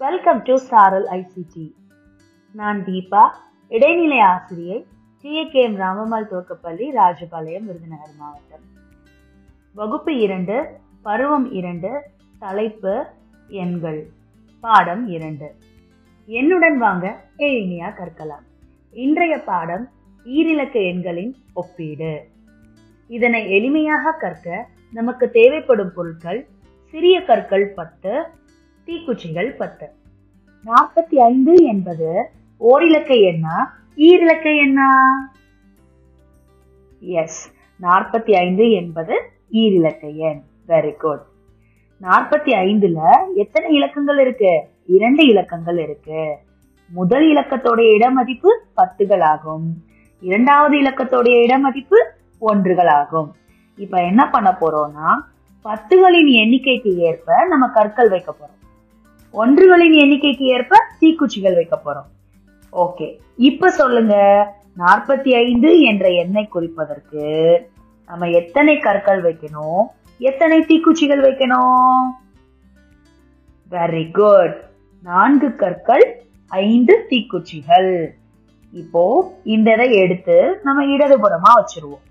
Welcome to சாரல் ICT நான் தீபா இடைநிலை ஆசிரியை டிஏகேஎம் ராமம்மாள் துவக்கப்பள்ளி ராஜபாளையம் விருதுநகர் மாவட்டம். வகுப்பு இரண்டு பருவம் இரண்டு தலைப்பு எண்கள். பாடம் இரண்டு. என்னுடன் வாங்க எளிமையா கற்கலாம். இன்றைய பாடம் ஈரிலக்க எண்களின் ஒப்பீடு. இதனை எளிமையாக கற்க நமக்கு தேவைப்படும் பொருட்கள் சிறிய கற்கள் பத்து தீக்குச்சிகள் பத்து. நாற்பத்தி ஐந்து என்பது ஓரிலக்க எண்ணா? ஈரிலக்க எண்ணா? எஸ் நாற்பத்தி ஐந்து என்பது ஈரிலக்க எண். வெரி குட் நாற்பத்தி ஐந்துல எத்தனை இலக்கங்கள் இருக்கு? இரண்டு இலக்கங்கள் இருக்கு. முதல் இலக்கத்தோடைய இடமதிப்பு பத்துகள் ஆகும் இரண்டாவது இலக்கத்தோடைய இடமதிப்பு ஒன்றுகள் ஆகும் இப்ப என்ன பண்ண போறோம்னா பத்துகளின் எண்ணிக்கைக்கு ஏற்ப நம்ம கற்கள் வைக்க போறோம். ஒன்றுகளின் எண்ணிக்கைக்கு ஏற்ப தீக்குச்சிகள் வைக்க போறோம். ஓகே இப்ப சொல்லுங்க. நாற்பத்தி ஐந்து என்ற எண்ணை குறிப்பதற்கு நம்ம எத்தனை கற்கள் வைக்கணும்? எத்தனை தீக்குச்சிகள் வைக்கணும்? வெரி குட் நான்கு கற்கள் ஐந்து தீக்குச்சிகள். இப்போ இந்த இதை எடுத்து நம்ம இடதுபுறமா வச்சிருவோம்.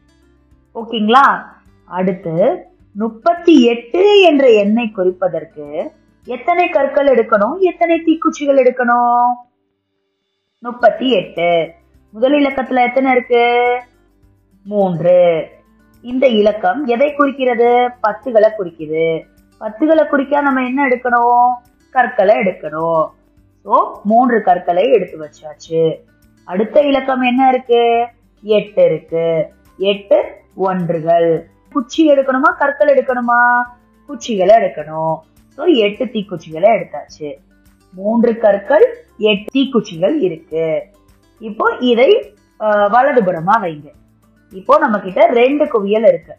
ஓகேங்களா அடுத்து முப்பத்தி எட்டு என்ற எண்ணை குறிப்பதற்கு எத்தனை கற்கள் எடுக்கணும்? எத்தனை தீக்குச்சிகள் எடுக்கணும்? முப்பத்தி எட்டு. முதல் இலக்கத்துல எத்தனை இருக்கு? மூன்று. இந்த இலக்கம் எதை குறிக்கிறது? பத்துகளை குறிக்குது. பத்துகளை குறிக்க நம்ம என்ன எடுக்கணும்? கற்களை எடுக்கணும். ஸோ மூன்று கற்களை எடுத்து வச்சாச்சு. அடுத்த இலக்கம் என்ன இருக்கு? எட்டு இருக்கு. எட்டு ஒன்றுகள். குச்சி எடுக்கணுமா? கற்கள் எடுக்கணுமா? குச்சிகளை எடுக்கணும். ஸோ எட்டு தீக்குச்சிகளை எடுத்தாச்சு. மூன்று கற்கள் எட்டு தீக்குச்சிகள் இருக்கு. இப்போ இதை வலதுபுறமா வைங்க. இப்போ நம்ம கிட்ட ரெண்டு குவியல் இருக்கு.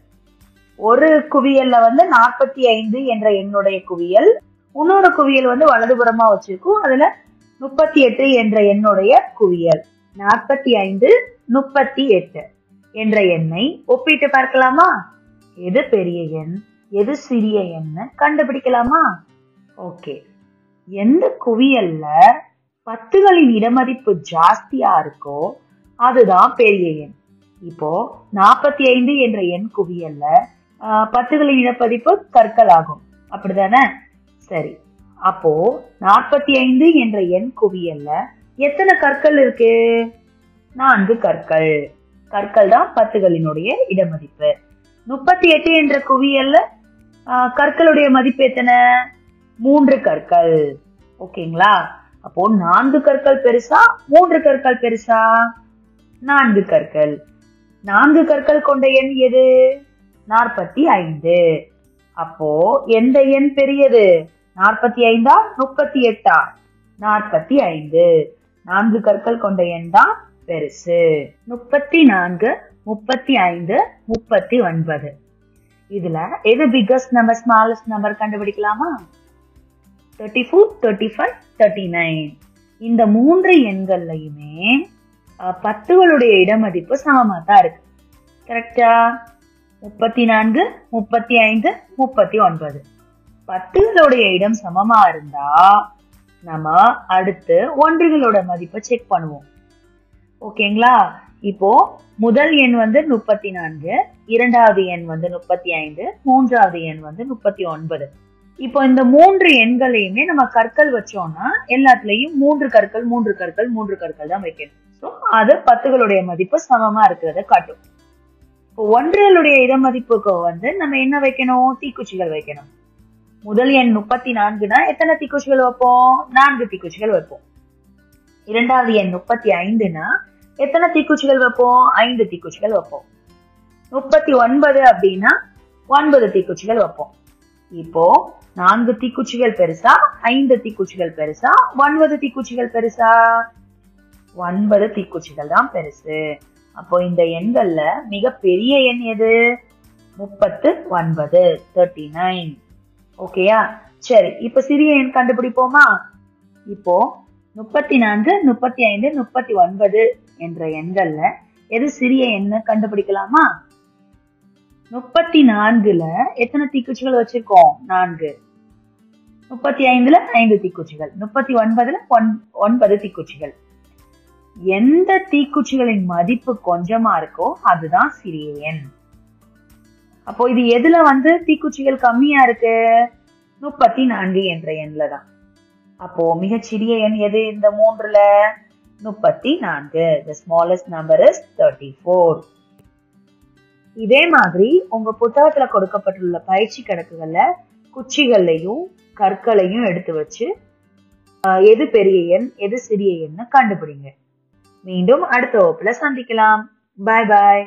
ஒரு குவியல்ல வந்து நாற்பத்தி ஐந்து என்ற என்னுடைய குவியல் இன்னொரு குவியல் வந்து வலதுபுறமா வச்சிருக்கும். அதுல முப்பத்தி எட்டு என்ற என்னுடைய குவியல். நாற்பத்தி ஐந்து முப்பத்தி எட்டு என்ற எண்ணை ஒப்பிட்டு பார்க்கலாமா? எது பெரிய எண்? எது சிறிய எண்ணை? கண்டுபிடிக்கலாமா? ஓகே. எந்த குவியல்ல பத்துகளின் இடமதிப்பு ஜாஸ்தியா இருக்கோ அதுதான் பெரிய எண். இப்போ நாற்பத்தி ஐந்து என்ற எண் குவியல்ல பத்துகளின் இடப்பதிப்பு கற்கள் ஆகும் அப்படிதானே? சரி. அப்போ நாற்பத்தி ஐந்து என்ற எண் குவியல்ல எத்தனை கற்கள் இருக்கு? நான்கு கற்கள். கற்கள் தான் பத்துகளினுடைய இடமதிப்பு. முப்பத்தி எட்டு என்ற குவியல்ல கற்களுடைய மதிப்பு எத்தனை? மூன்று கற்கள். ஓகேங்களா? அப்போ நான்கு கற்கள் பெருசா மூன்று கற்கள் பெருசா? நான்கு கற்கள். நான்கு கற்கள் கொண்ட எண் எது? நாற்பத்தி ஐந்து. அப்போ எந்த எண் பெரியது? நாற்பத்தி ஐந்தா? முப்பத்தி எட்டா? நாற்பத்தி ஐந்து. நான்கு கற்கள் கொண்ட எண் தான் பெருசு. முப்பத்தி நான்கு முப்பத்தி ஐந்து முப்பத்தி ஒன்பது. இதுல எது biggest number smallest number கண்டுபிடிக்கலாமா? Thirty four thirty five thirty nine இந்த மூன்று எண்கள்லையுமே பத்துகளுடைய இடமதிப்பு சமமாக தான் இருக்கு. கரெக்டா முப்பத்தி நான்கு முப்பத்தி ஐந்து முப்பத்தி ஒன்பது பத்துகளுடைய இடம் சமமா இருந்தா நம்ம அடுத்து ஒன்றுகளோட மதிப்பை செக் பண்ணுவோம். ஓகேங்களா இப்போ முதல் எண் வந்து முப்பத்தி நான்கு இரண்டாவது எண் வந்து முப்பத்தி ஐந்து மூன்றாவது எண் வந்து முப்பத்தி ஒன்பது இப்போ இந்த மூன்று எண்களையுமே நம்ம கற்கள் வச்சோம்னா எல்லாத்துலயும் மூன்று கற்கள் மூன்று கற்கள் மூன்று கற்கள் தான் வைக்கணும். ஸோ அது பத்துகளுடைய மதிப்பு சமமா இருக்கிறத காட்டும். இப்போ ஒன்றுகளுடைய இட மதிப்புக்கு வந்து நம்ம என்ன வைக்கணும்? தீக்குச்சிகள் வைக்கணும். முதல் எண் முப்பத்தி நான்குனா எத்தனை தீக்குச்சிகள் வைப்போம்? நான்கு தீக்குச்சிகள் வைப்போம். இரண்டாவது எண் முப்பத்தி ஐந்துனா எத்தனை தீக்குச்சிகள் வைப்போம்? ஐந்து தீக்குச்சிகள் வைப்போம். முப்பத்தி ஒன்பது அப்படின்னா ஒன்பது தீக்குச்சிகள் வைப்போம். இப்போ நான்கு தீக்குச்சிகள் பெருசா ஐந்து தீக்குச்சிகள் பெருசா ஒன்பது தீக்குச்சிகள் பெருசா? ஒன்பது தீக்குச்சிகள் தான் பெருசு. அப்போ இந்த எண்கள்ல மிக பெரிய எண் எது? முப்பத்து ஒன்பது தேர்ட்டி நைன் ஓகேயா? சரி இப்ப சிறிய எண் கண்டுபிடிப்போமா? இப்போ முப்பத்தி நான்கு முப்பத்தி ஐந்து முப்பத்தி ஒன்பது. என்ற எண்கள்ல எது சிறிய எண்ணு கண்டுபிடிக்கலாமா? முப்பத்தி நான்குல எத்தனை தீக்குச்சிகள் வச்சிருக்கோம்? நான்கு. முப்பத்தி ஐந்துல ஐந்து தீக்குச்சிகள். முப்பத்தி ஒன்பதுல ஒன்பது தீக்குச்சிகள். எந்த தீக்குச்சிகளின் மதிப்பு கொஞ்சமா இருக்கோ அதுதான் சிறிய எண். அப்போ இது எதுல வந்து தீக்குச்சிகள் கம்மியா இருக்கு? முப்பத்தி நான்கு என்ற எண்ல தான் அப்போ மிகச்சிறிய எண் எது இந்த மூன்றுல? முப்பத்தி நான்கு. The smallest number is thirty four இதே மாதிரி உங்க புத்தகத்துல கொடுக்கப்பட்டுள்ள பயிற்சி கணக்குகள்ல குச்சிகள்லையும் கற்களையும் எடுத்து வச்சு எது பெரிய எண் எது சிறிய எண்ணு கண்டுபிடிங்க. மீண்டும் அடுத்த வகுப்புல சந்திக்கலாம். பாய் பாய்